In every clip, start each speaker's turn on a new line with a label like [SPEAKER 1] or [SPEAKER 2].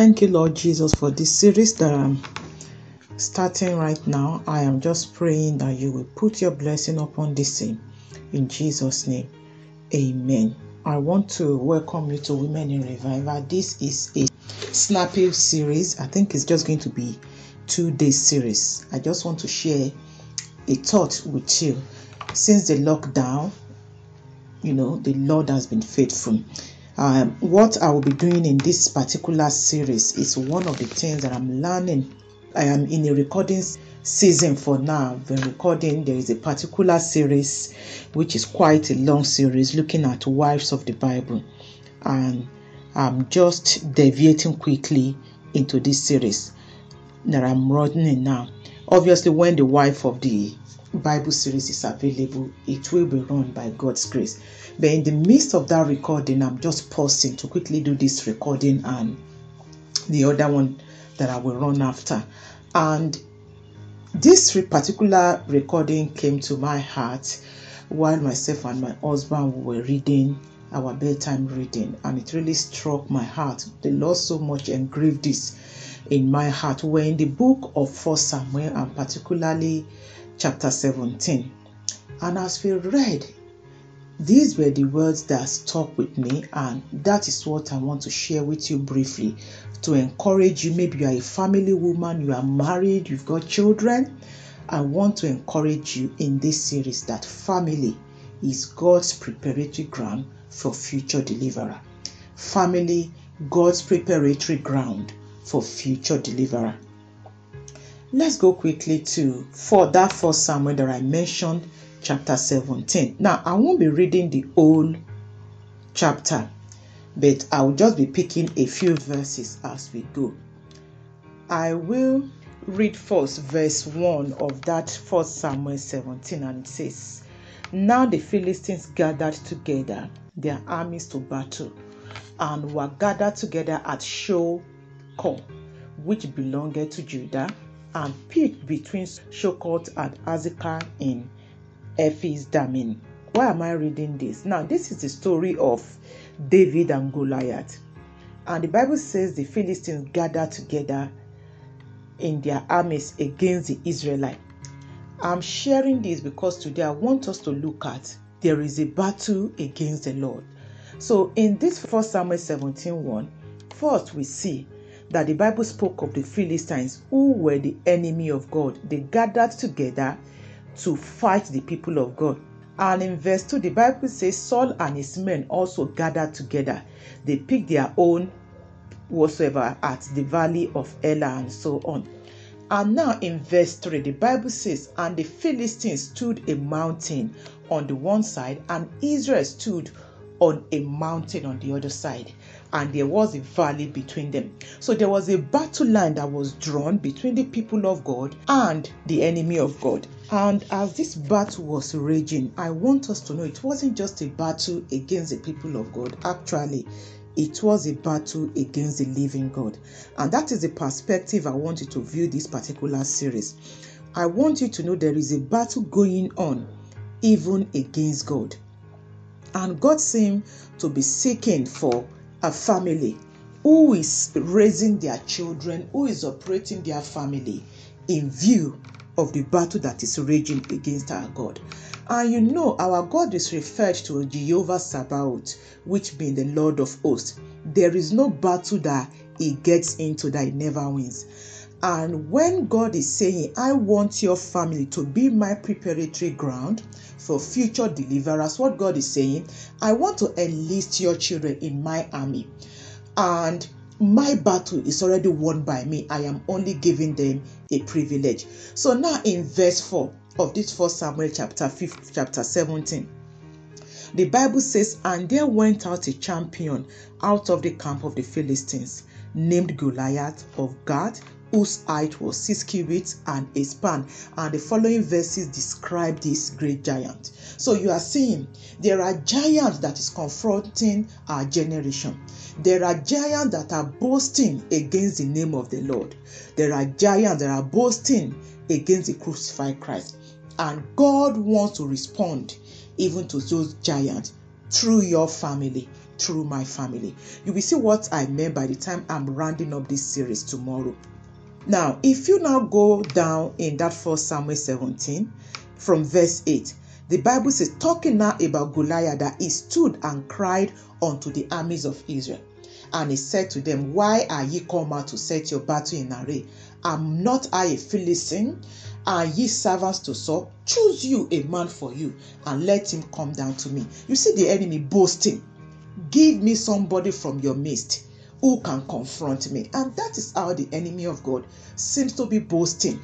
[SPEAKER 1] Thank you, Lord Jesus, for this series that I'm starting right now. I am just praying that you will put your blessing upon this thing. In Jesus' name, amen. I want to welcome you to Women in Revival. This is a snappy series. I think it's just going to be two day series. I just want to share a thought with you. Since the lockdown, you know, the Lord has been faithful. Um, what I will be doing in this particular series is one of the things that I'm learning. I am in a recording season for now. I've recording. There is a particular series which is quite a long series looking at wives of the Bible, and I'm just deviating quickly into this series that I'm running now. Obviously, when the wife of the Bible series is available, it will be run by God's grace. But in the midst of that recording, I'm just pausing to quickly do this recording and the other one that I will run after. And this particular recording came to my heart while myself and my husband were reading our bedtime reading, and it really struck my heart. The Lord so much engraved this in my heart. We're in the book of First Samuel, and particularly chapter 17. And as we read, these were the words that stuck with me, and that is what I want to share with you briefly to encourage you. Maybe you are a family woman, you are married, you've got children. I want to encourage you in this series that family is God's preparatory ground for future deliverer. Family, God's preparatory ground for future deliverer. Let's go quickly to for that first Samuel that I mentioned chapter 17. Now, I won't be reading the whole chapter, but I'll just be picking a few verses as we go. I will read first verse 1 of that first Samuel 17, and it says, Now the Philistines gathered together their armies to battle, and were gathered together at Shochoh, which belonged to Judah, and pitched between Shochoh and Azekah in Ephesdammim. Why am I reading this? Now, this is the story of David and Goliath. And the Bible says the Philistines gathered together in their armies against the Israelites. I'm sharing this because today I want us to look at there is a battle against the Lord. So in this first Samuel 17 1, first we see that the Bible spoke of the Philistines who were the enemy of God. They gathered together to fight the people of God. And in verse 2, the Bible says Saul and his men also gathered together. They picked their own whatsoever at the valley of Elah and so on. And now in verse 3, the Bible says, And the Philistines stood a mountain on the one side, and Israel stood on a mountain on the other side. And there was a valley between them. So there was a battle line that was drawn between the people of God and the enemy of God. And as this battle was raging, I want us to know it wasn't just a battle against the people of God. Actually, it was a battle against the living God. And that is the perspective I want you to view this particular series. I want you to know there is a battle going on even against God. And God seemed to be seeking for a family who is raising their children, who is operating their family in view of the battle that is raging against our God. And you know, our God is referred to Jehovah Sabaoth, which means the Lord of hosts. There is no battle that he gets into that he never wins. And when God is saying, I want your family to be my preparatory ground for future deliverers, what God is saying, I want to enlist your children in my army. And my battle is already won by me. I am only giving them a privilege. So now in verse 4 of this first Samuel chapter 5, chapter 17, the Bible says, And there went out a champion out of the camp of the Philistines, named Goliath of Gath, whose height was six cubits and a span. And the following verses describe this great giant. So you are seeing there are giants that is confronting our generation. There are giants that are boasting against the name of the Lord. There are giants that are boasting against the crucified Christ. And God wants to respond even to those giants through your family, through my family. You will see what I meant by the time I'm rounding up this series tomorrow. Now, if you now go down in that first Samuel 17 from verse 8, the Bible says, talking now about Goliath, that he stood and cried unto the armies of Israel. And he said to them, Why are ye come out to set your battle in array? Am not I a Philistine? Are ye servants to Saul? Choose you a man for you, and let him come down to me. You see the enemy boasting. Give me somebody from your midst who can confront me. And that is how the enemy of God seems to be boasting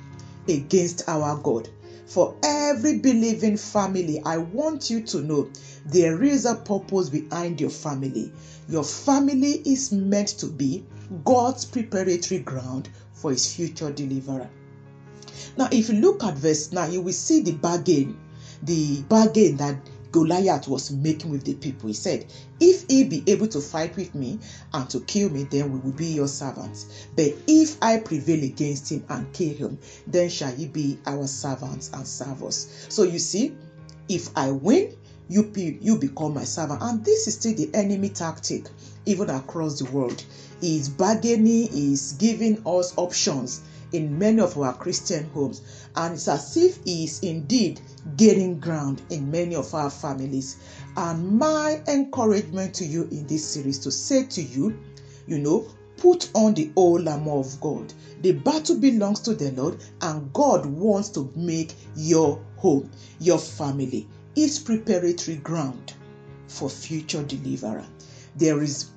[SPEAKER 1] against our God. For every believing family, I want you to know there is a purpose behind your family. Your family is meant to be God's preparatory ground for his future deliverer. Now, if you look at verse 9, you will see the bargain, the bargain that Goliath was making with the people. He said, If he be able to fight with me and to kill me, then we will be your servants. But if I prevail against him and kill him, then shall he be our servants and serve us. So you see, if I win, you, be, you become my servant. And this is still the enemy tactic, even across the world. Is bargaining, is giving us options in many of our Christian homes. And it's as if he is indeed gaining ground in many of our families. And my encouragement to you in this series to say to you, you know, put on the whole armor of God. The battle belongs to the Lord, and God wants to make your home, your family, its preparatory ground for future deliverer. There is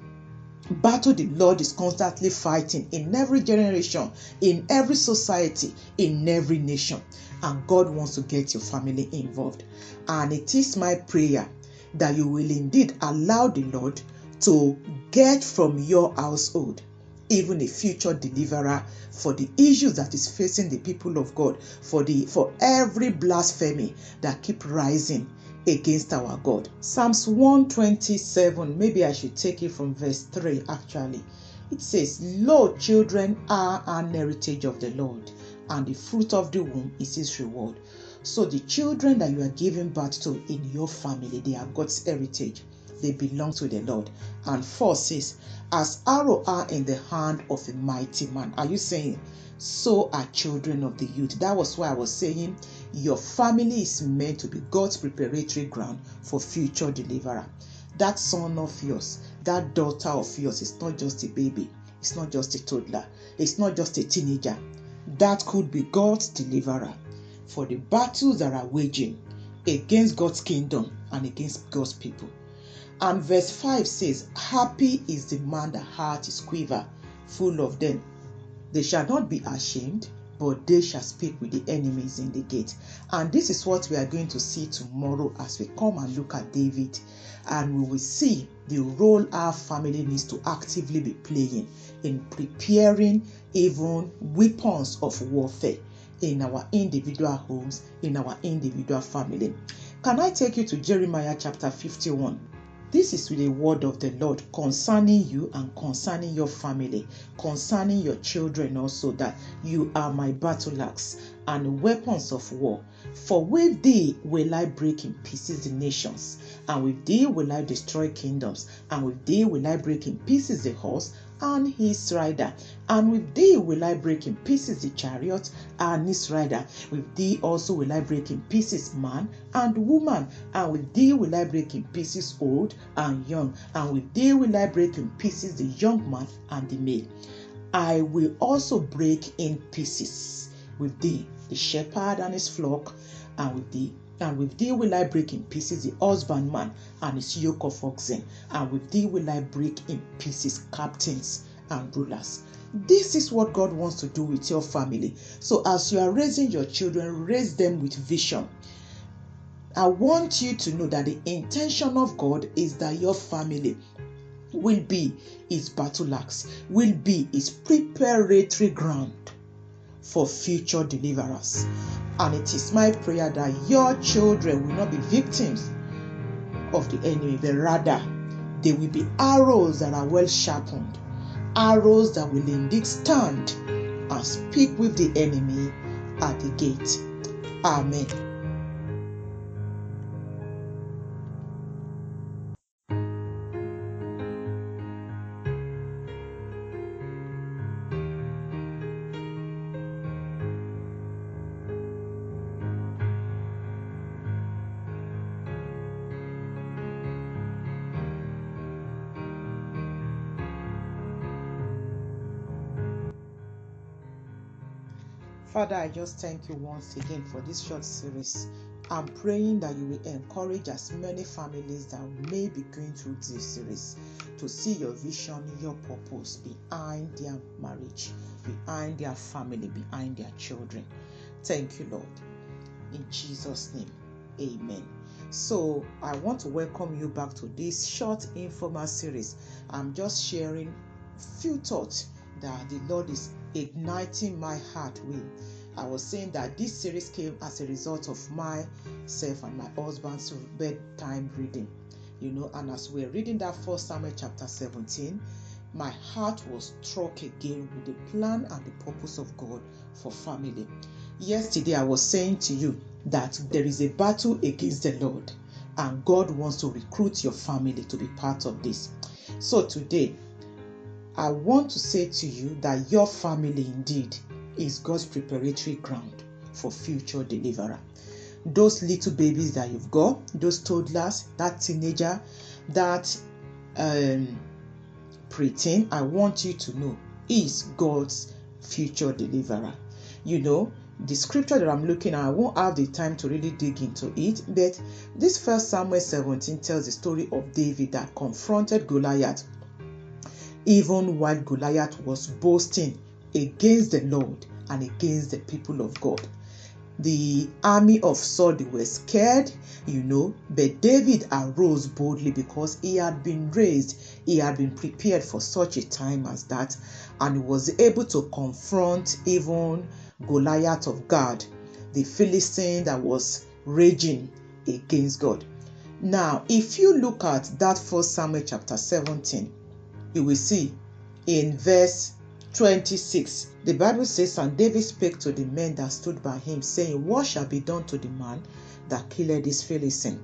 [SPEAKER 1] battle the Lord is constantly fighting in every generation, in every society, in every nation. And God wants to get your family involved. And it is my prayer that you will indeed allow the Lord to get from your household even a future deliverer for the issues that is facing the people of God, for the for every blasphemy that keep rising against our God. Psalms 127, maybe I should take it from verse 3 actually. It says, Lo, children are an heritage of the Lord, and the fruit of the womb is his reward. So the children that you are giving birth to in your family, they are God's heritage. They belong to the Lord. And 4 says, As arrow are in the hand of a mighty man. Are you saying? So are children of the youth. That was why I was saying your family is meant to be God's preparatory ground for future deliverer. That son of yours, that daughter of yours is not just a baby, it's not just a toddler, it's not just a teenager. That could be God's deliverer for the battles that are waging against God's kingdom and against God's people. And verse 5 says, Happy is the man that heart is quiver, full of them. They shall not be ashamed, but they shall speak with the enemies in the gate. And this is what we are going to see tomorrow as we come and look at David. And we will see the role our family needs to actively be playing in preparing even weapons of warfare in our individual homes, in our individual family. Can I take you to Jeremiah chapter 51? This is the word of the Lord concerning you and concerning your family, concerning your children also, that you are my battle axe and weapons of war. For with thee will I break in pieces the nations, and with thee will I destroy kingdoms, and with thee will I break in pieces the horse and his rider. And with thee will I break in pieces the chariot and his rider. With thee also will I break in pieces man and woman. And with thee will I break in pieces old and young. And with thee will I break in pieces the young man and the maid. I will also break in pieces with thee the shepherd and his flock, and with thee and with thee will I break in pieces the husbandman and his yoke of oxen, and with thee will I break in pieces captains and rulers. This is what God wants to do with your family. So, as you are raising your children, raise them with vision. I want you to know that the intention of God is that your family will be his battle axe, will be his preparatory ground for future deliverers. And it is my prayer that your children will not be victims of the enemy, but rather they will be arrows that are well sharpened, arrows that will indeed stand and speak with the enemy at the gate. Amen. Father, I just thank you once again for this short series. I'm praying that you will encourage as many families that may be going through this series to see your vision, your purpose behind their marriage, behind their family, behind their children. Thank you, Lord. In Jesus' name, amen. So, I want to welcome you back to this short informal series. I'm just sharing few thoughts that the Lord is igniting my heart with I was saying that this series came as a result of myself and my husband's bedtime reading. You know, and as we're reading that first Samuel chapter 17, my heart was struck again with the plan and the purpose of God for family. Yesterday, I was saying to you that there is a battle against the Lord, and God wants to recruit your family to be part of this. So, today, I want to say to you that your family indeed is God's preparatory ground for future deliverer. Those little babies that you've got, those toddlers, that teenager, that um, preteen, I want you to know is God's future deliverer. You know, the scripture that I'm looking at, I won't have the time to really dig into it, but this first Samuel 17 tells the story of David that confronted Goliath even while Goliath was boasting against the Lord and against the people of God. The army of Saul they were scared, you know, but David arose boldly because he had been raised, he had been prepared for such a time as that, and was able to confront even Goliath of Gath, the Philistine that was raging against God. Now, if you look at that first Samuel chapter 17, you will see in verse 26 the bible says and david spake to the men that stood by him saying what shall be done to the man that killed this philistine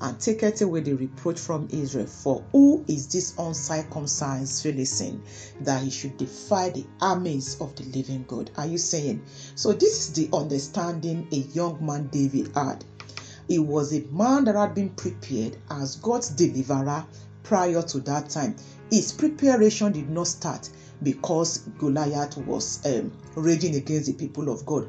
[SPEAKER 1] and taketh away the reproach from israel? For who is this uncircumcised philistine that he should defy the armies of the living god? Are you saying? So this is the understanding a young man david had. He was a man that had been prepared as god's deliverer prior to that time. His preparation did not start because Goliath was um, raging against the people of God.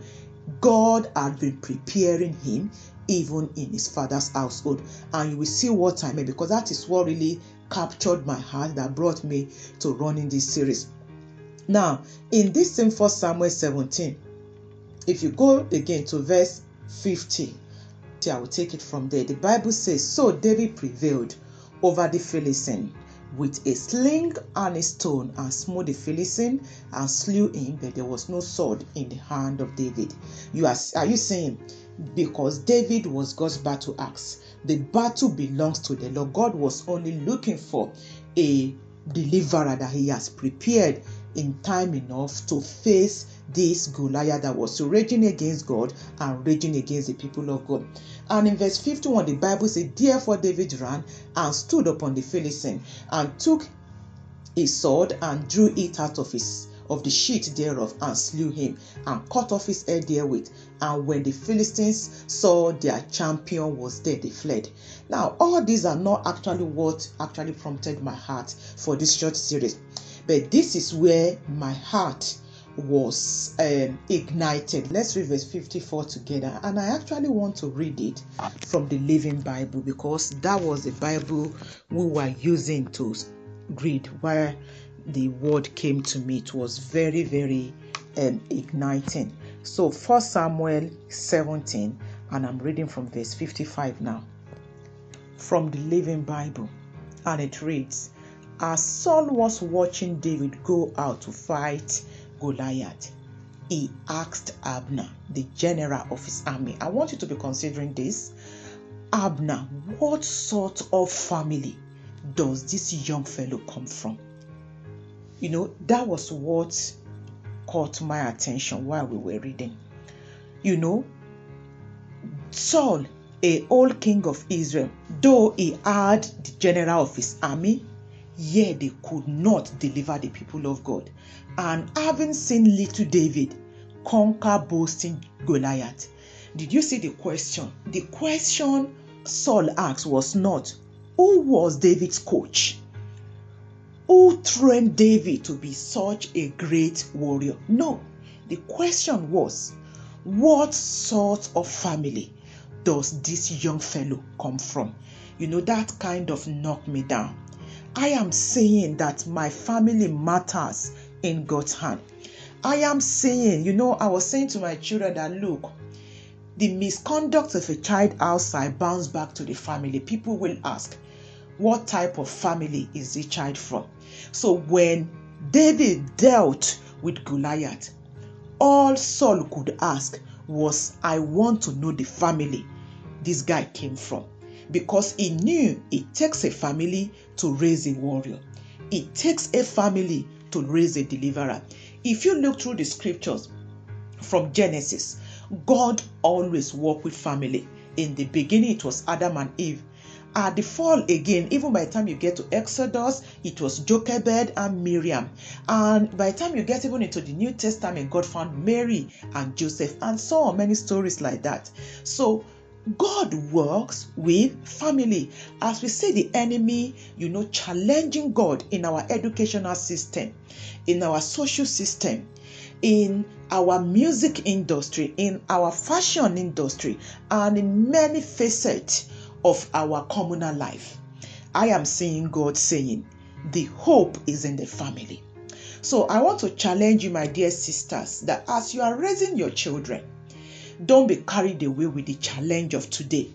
[SPEAKER 1] God had been preparing him even in his father's household. And you will see what I mean because that is what really captured my heart that brought me to running this series. Now, in this same first Samuel 17, if you go again to verse 50, I will take it from there. The Bible says, So David prevailed over the Philistine with a sling and a stone and smote the Philistine and slew him, but there was no sword in the hand of David. You are, are you saying because David was God's battle axe? The battle belongs to the Lord. God was only looking for a deliverer that he has prepared in time enough to face this Goliath that was raging against God and raging against the people of God. And in verse 51, the Bible says, Therefore David ran and stood upon the Philistine and took his sword and drew it out of his of the sheet thereof and slew him and cut off his head therewith. And when the Philistines saw their champion was dead, they fled. Now, all these are not actually what actually prompted my heart for this short series, but this is where my heart was um, ignited. Let's read verse 54 together. And I actually want to read it from the Living Bible because that was the Bible we were using to read where the word came to me. It was very, very um, igniting. So, 1 Samuel 17, and I'm reading from verse 55 now from the Living Bible. And it reads As Saul was watching David go out to fight Goliath, he asked Abner, the general of his army. I want you to be considering this. Abner, what sort of family does this young fellow come from? You know, that was what caught my attention while we were reading. You know, Saul, a old king of Israel, though he had the general of his army, yet they could not deliver the people of God. And having seen little David conquer boasting Goliath, did you see the question? The question Saul asked was not, Who was David's coach? Who trained David to be such a great warrior? No. The question was, what sort of family does this young fellow come from? You know, that kind of knocked me down. I am saying that my family matters in God's hand. I am saying, you know, I was saying to my children that look, the misconduct of a child outside bounce back to the family. People will ask, what type of family is the child from? So when David dealt with Goliath, all Saul could ask was, I want to know the family this guy came from. Because he knew it takes a family to raise a warrior, it takes a family to raise a deliverer. If you look through the scriptures from Genesis, God always worked with family. In the beginning, it was Adam and Eve. At the fall again, even by the time you get to Exodus, it was Jochebed and Miriam. And by the time you get even into the New Testament, God found Mary and Joseph, and so many stories like that. So God works with family. As we see the enemy, you know, challenging God in our educational system, in our social system, in our music industry, in our fashion industry, and in many facets of our communal life. I am seeing God saying, the hope is in the family. So I want to challenge you, my dear sisters, that as you are raising your children, don't be carried away with the challenge of today.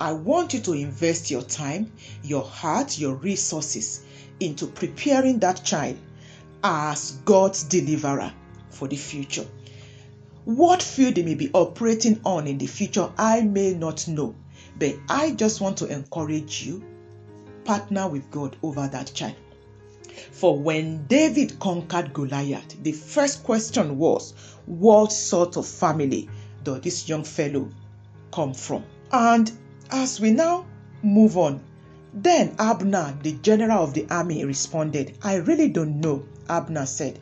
[SPEAKER 1] I want you to invest your time, your heart, your resources into preparing that child as God's deliverer for the future. What field they may be operating on in the future, I may not know, but I just want to encourage you partner with God over that child. For when David conquered Goliath, the first question was, What sort of family does this young fellow come from? And as we now move on, then Abner, the general of the army, responded, I really don't know. Abner said,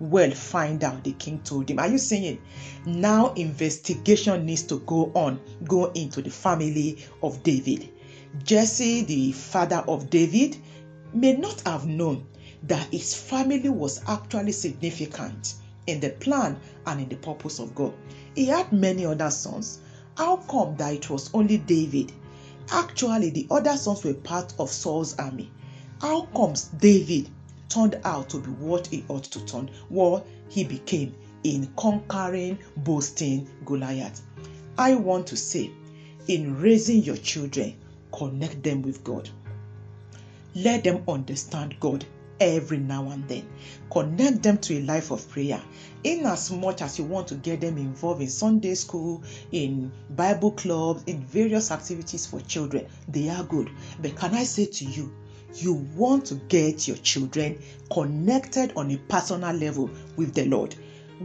[SPEAKER 1] Well, find out, the king told him. Are you saying now investigation needs to go on, go into the family of David? Jesse, the father of David, may not have known that his family was actually significant in the plan and in the purpose of God. He had many other sons. How come that it was only David? Actually, the other sons were part of Saul's army. How comes David turned out to be what he ought to turn, what he became in conquering, boasting Goliath? I want to say, in raising your children, connect them with God. Let them understand God every now and then. Connect them to a life of prayer. In as much as you want to get them involved in Sunday school, in Bible clubs, in various activities for children, they are good. But can I say to you, you want to get your children connected on a personal level with the Lord,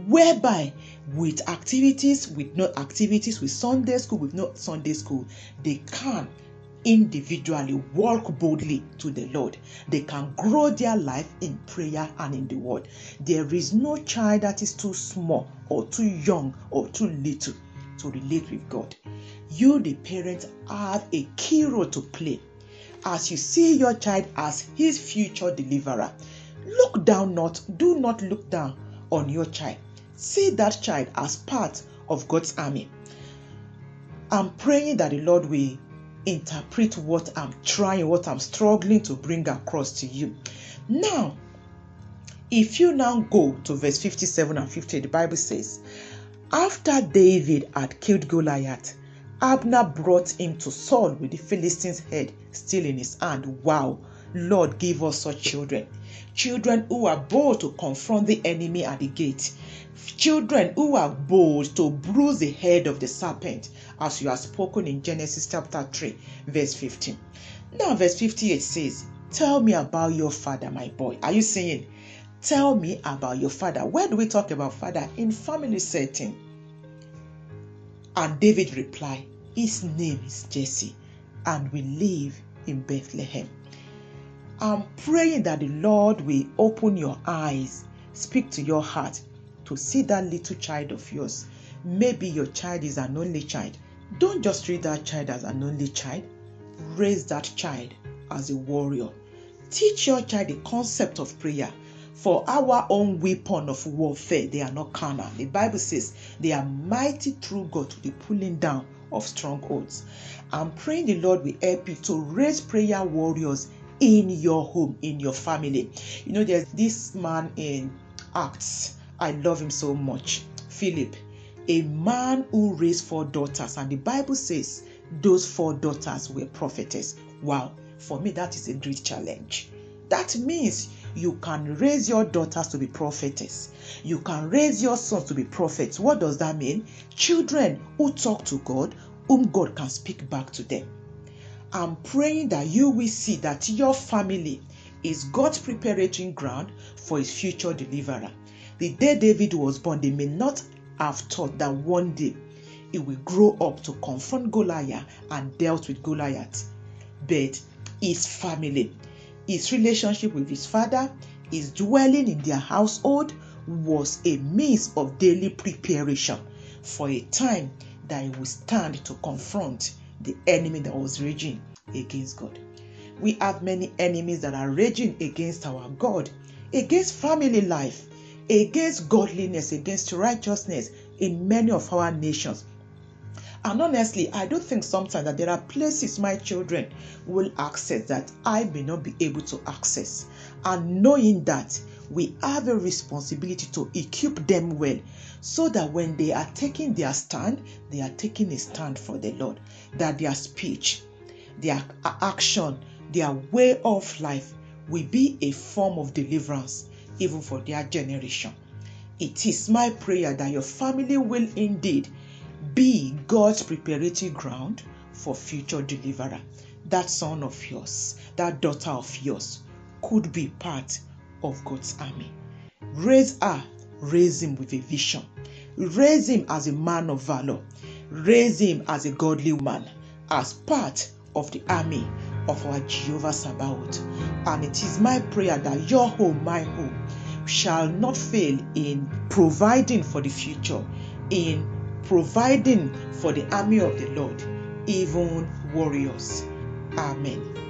[SPEAKER 1] whereby with activities, with no activities, with Sunday school, with no Sunday school, they can individually walk boldly to the Lord. They can grow their life in prayer and in the word. There is no child that is too small or too young or too little to relate with God. You, the parents, have a key role to play as you see your child as his future deliverer. Look down not, do not look down on your child. See that child as part of God's army. I'm praying that the Lord will interpret what I'm trying, what I'm struggling to bring across to you. Now, if you now go to verse 57 and 58, the Bible says, After David had killed Goliath, Abner brought him to Saul with the Philistine's head still in his hand. Wow, Lord, give us such children. Children who are bold to confront the enemy at the gate. Children who are bold to bruise the head of the serpent, as you have spoken in Genesis chapter 3, verse 15. Now, verse 58 says, Tell me about your father, my boy. Are you saying, Tell me about your father? Where do we talk about father? In family setting. And David replied, His name is Jesse, and we live in Bethlehem. I'm praying that the Lord will open your eyes, speak to your heart to see that little child of yours. Maybe your child is an only child. Don't just treat that child as an only child, raise that child as a warrior. Teach your child the concept of prayer. For our own weapon of warfare, they are not carnal. The Bible says they are mighty through God to the pulling down of strongholds. I'm praying the Lord will help you to raise prayer warriors in your home, in your family. You know, there's this man in Acts. I love him so much. Philip, a man who raised four daughters, and the Bible says those four daughters were prophetess. Wow, for me, that is a great challenge. That means you can raise your daughters to be prophetess. You can raise your sons to be prophets. What does that mean? Children who talk to God, whom God can speak back to them. I'm praying that you will see that your family is God's preparation ground for his future deliverer. The day David was born, they may not have thought that one day he will grow up to confront Goliath and dealt with Goliath. But his family, his relationship with his father, his dwelling in their household was a means of daily preparation for a time that he would stand to confront the enemy that was raging against God. We have many enemies that are raging against our God, against family life, against godliness, against righteousness in many of our nations. And honestly, I do think sometimes that there are places my children will access that I may not be able to access. And knowing that we have a responsibility to equip them well so that when they are taking their stand, they are taking a stand for the Lord. That their speech, their action, their way of life will be a form of deliverance even for their generation. It is my prayer that your family will indeed be God's preparatory ground for future deliverer. That son of yours, that daughter of yours could be part of God's army. Raise her, raise him with a vision. Raise him as a man of valor. Raise him as a godly man, as part of the army of our Jehovah Sabaoth. And it is my prayer that your home, my home, shall not fail in providing for the future, in providing for the army of the Lord, even warriors. Amen.